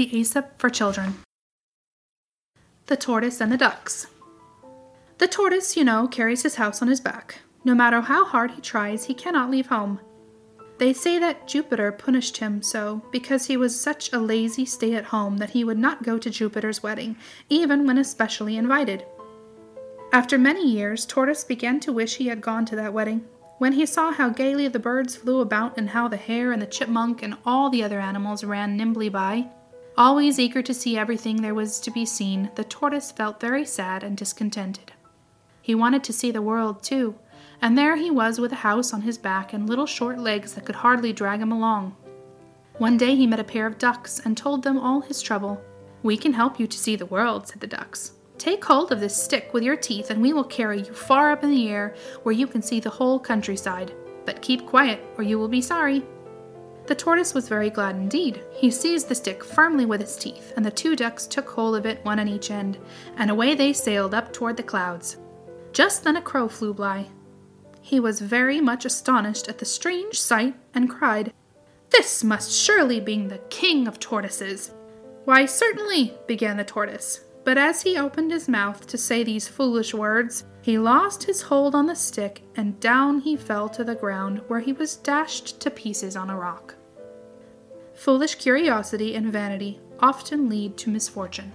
The Aesop for Children. The Tortoise and the Ducks. The tortoise, you know, carries his house on his back. No matter how hard he tries, he cannot leave home. They say that Jupiter punished him so because he was such a lazy stay at home that he would not go to Jupiter's wedding, even when especially invited. After many years, Tortoise began to wish he had gone to that wedding. When he saw how gaily the birds flew about and how the hare and the chipmunk and all the other animals ran nimbly by, always eager to see everything there was to be seen, the tortoise felt very sad and discontented. He wanted to see the world, too, and there he was with a house on his back and little short legs that could hardly drag him along. One day he met a pair of ducks and told them all his trouble. We can help you to see the world, said the ducks. Take hold of this stick with your teeth, and we will carry you far up in the air where you can see the whole countryside. But keep quiet, or you will be sorry. The tortoise was very glad indeed. He seized the stick firmly with his teeth, and the two ducks took hold of it one on each end, and away they sailed up toward the clouds. Just then a crow flew by. He was very much astonished at the strange sight, and cried, This must surely be the king of tortoises. Why, certainly, began the tortoise. But as he opened his mouth to say these foolish words, he lost his hold on the stick, and down he fell to the ground, where he was dashed to pieces on a rock. Foolish curiosity and vanity often lead to misfortune.